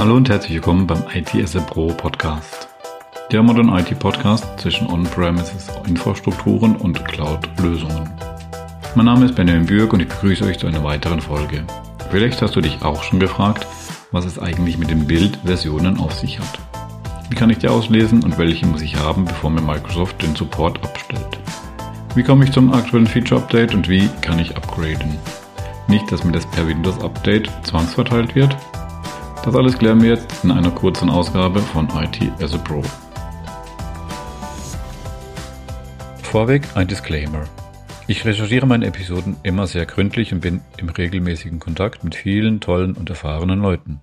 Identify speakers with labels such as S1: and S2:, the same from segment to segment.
S1: Hallo und herzlich willkommen beim IT Pro Podcast. Der Modern IT Podcast zwischen On-Premises Infrastrukturen und Cloud-Lösungen. Mein Name ist Benjamin Bürg und ich begrüße euch zu einer weiteren Folge. Vielleicht hast du dich auch schon gefragt, was es eigentlich mit den Bildversionen auf sich hat. Wie kann ich die auslesen und welche muss ich haben, bevor mir Microsoft den Support abstellt? Wie komme ich zum aktuellen Feature Update und wie kann ich upgraden? Nicht, dass mir das per Windows Update zwangsverteilt wird, das alles klären wir jetzt in einer kurzen Ausgabe von IT as a Pro. Vorweg ein Disclaimer. Ich recherchiere meine Episoden immer sehr gründlich und bin im regelmäßigen Kontakt mit vielen tollen und erfahrenen Leuten.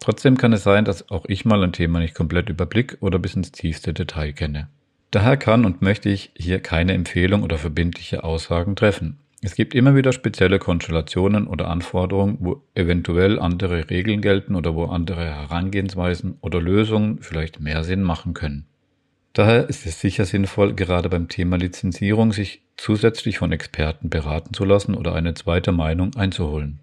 S1: Trotzdem kann es sein, dass auch ich mal ein Thema nicht komplett überblick oder bis ins tiefste Detail kenne. Daher kann und möchte ich hier keine Empfehlung oder verbindliche Aussagen treffen. Es gibt immer wieder spezielle Konstellationen oder Anforderungen, wo eventuell andere Regeln gelten oder wo andere Herangehensweisen oder Lösungen vielleicht mehr Sinn machen können. Daher ist es sicher sinnvoll, gerade beim Thema Lizenzierung sich zusätzlich von Experten beraten zu lassen oder eine zweite Meinung einzuholen.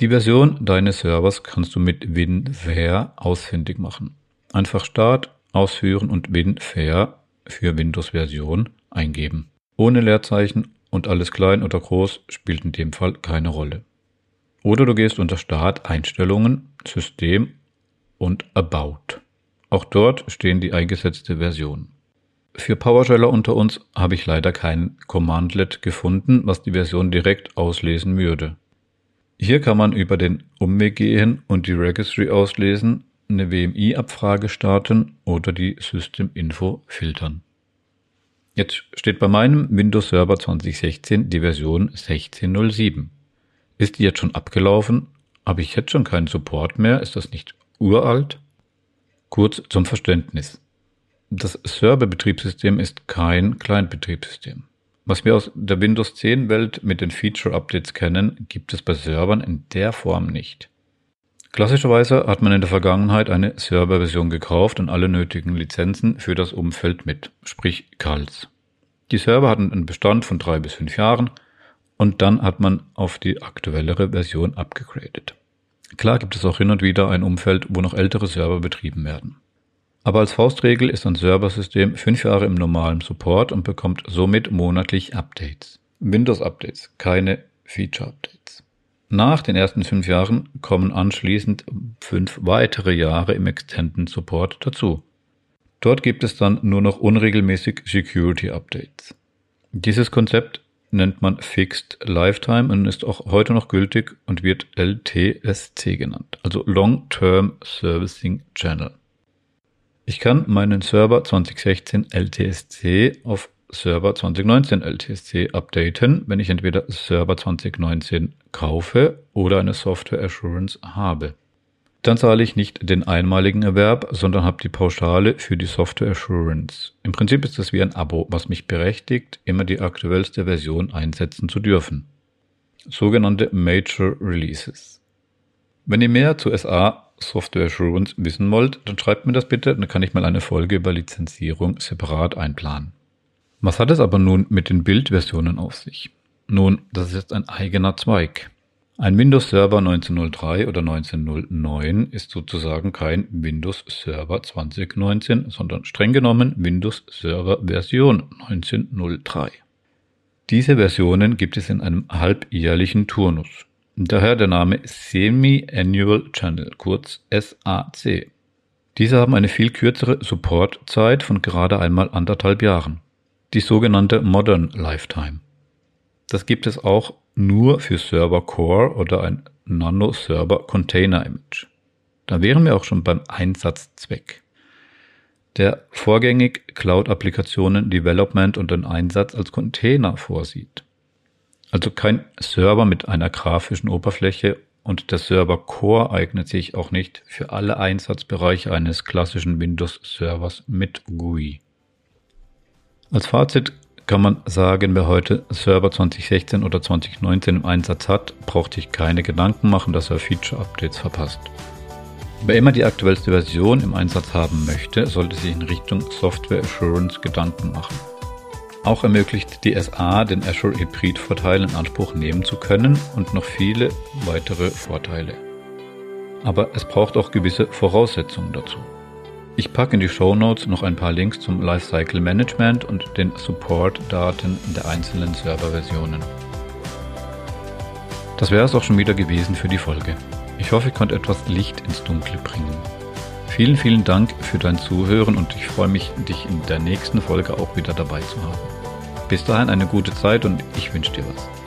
S1: Die Version deines Servers kannst du mit WinFair ausfindig machen. Einfach Start, Ausführen und WinFair für Windows-Version eingeben. Ohne Leerzeichen und alles klein oder groß spielt in dem Fall keine Rolle. Oder du gehst unter Start, Einstellungen, System und About. Auch dort stehen die eingesetzte Version. Für PowerSheller unter uns habe ich leider kein Commandlet gefunden, was die Version direkt auslesen würde. Hier kann man über den Umweg gehen und die Registry auslesen, eine WMI-Abfrage starten oder die System-Info filtern. Jetzt steht bei meinem Windows Server 2016 die Version 16.07. Ist die jetzt schon abgelaufen? Habe ich jetzt schon keinen Support mehr? Ist das nicht uralt? Kurz zum Verständnis. Das Server-Betriebssystem ist kein Client-Betriebssystem. Was wir aus der Windows 10 Welt mit den Feature-Updates kennen, gibt es bei Servern in der Form nicht. Klassischerweise hat man in der Vergangenheit eine Serverversion gekauft und alle nötigen Lizenzen für das Umfeld mit, sprich CALs. Die Server hatten einen Bestand von drei bis fünf Jahren und dann hat man auf die aktuellere Version abgegradet. Klar gibt es auch hin und wieder ein Umfeld, wo noch ältere Server betrieben werden. Aber als Faustregel ist ein Serversystem fünf Jahre im normalen Support und bekommt somit monatlich Updates. Windows-Updates, keine Feature-Updates. Nach den ersten fünf Jahren kommen anschließend fünf weitere Jahre im Extended Support dazu. Dort gibt es dann nur noch unregelmäßig Security Updates. Dieses Konzept nennt man Fixed Lifetime und ist auch heute noch gültig und wird LTSC genannt, also Long Term Servicing Channel. Ich kann meinen Server 2016 LTSC auf Server 2019 LTSC updaten, wenn ich entweder Server 2019 kaufe oder eine Software Assurance habe. Dann zahle ich nicht den einmaligen Erwerb, sondern habe die Pauschale für die Software Assurance. Im Prinzip ist das wie ein Abo, was mich berechtigt, immer die aktuellste Version einsetzen zu dürfen. Sogenannte Major Releases. Wenn ihr mehr zu SA Software Assurance wissen wollt, dann schreibt mir das bitte, dann kann ich mal eine Folge über Lizenzierung separat einplanen. Was hat es aber nun mit den Bildversionen auf sich? Nun, das ist jetzt ein eigener Zweig. Ein Windows Server 1903 oder 1909 ist sozusagen kein Windows Server 2019, sondern streng genommen Windows Server Version 1903. Diese Versionen gibt es in einem halbjährlichen Turnus. Daher der Name Semi-Annual Channel, kurz SAC. Diese haben eine viel kürzere Supportzeit von gerade einmal anderthalb Jahren die sogenannte Modern Lifetime. Das gibt es auch nur für Server Core oder ein Nano Server Container Image. Da wären wir auch schon beim Einsatzzweck. Der vorgängig Cloud-Applikationen Development und den Einsatz als Container vorsieht. Also kein Server mit einer grafischen Oberfläche und der Server Core eignet sich auch nicht für alle Einsatzbereiche eines klassischen Windows Servers mit GUI. Als Fazit kann man sagen, wer heute Server 2016 oder 2019 im Einsatz hat, braucht sich keine Gedanken machen, dass er Feature-Updates verpasst. Wer immer die aktuellste Version im Einsatz haben möchte, sollte sich in Richtung Software Assurance Gedanken machen. Auch ermöglicht die SA den Azure Hybrid-Vorteil in Anspruch nehmen zu können und noch viele weitere Vorteile. aber es braucht auch gewisse Voraussetzungen dazu. Ich packe in die Show Notes noch ein paar Links zum Lifecycle Management und den Support-Daten der einzelnen Serverversionen. Das wäre es auch schon wieder gewesen für die Folge. Ich hoffe, ich konnte etwas Licht ins Dunkle bringen. Vielen, vielen Dank für dein Zuhören und ich freue mich, dich in der nächsten Folge auch wieder dabei zu haben. Bis dahin eine gute Zeit und ich wünsche dir was.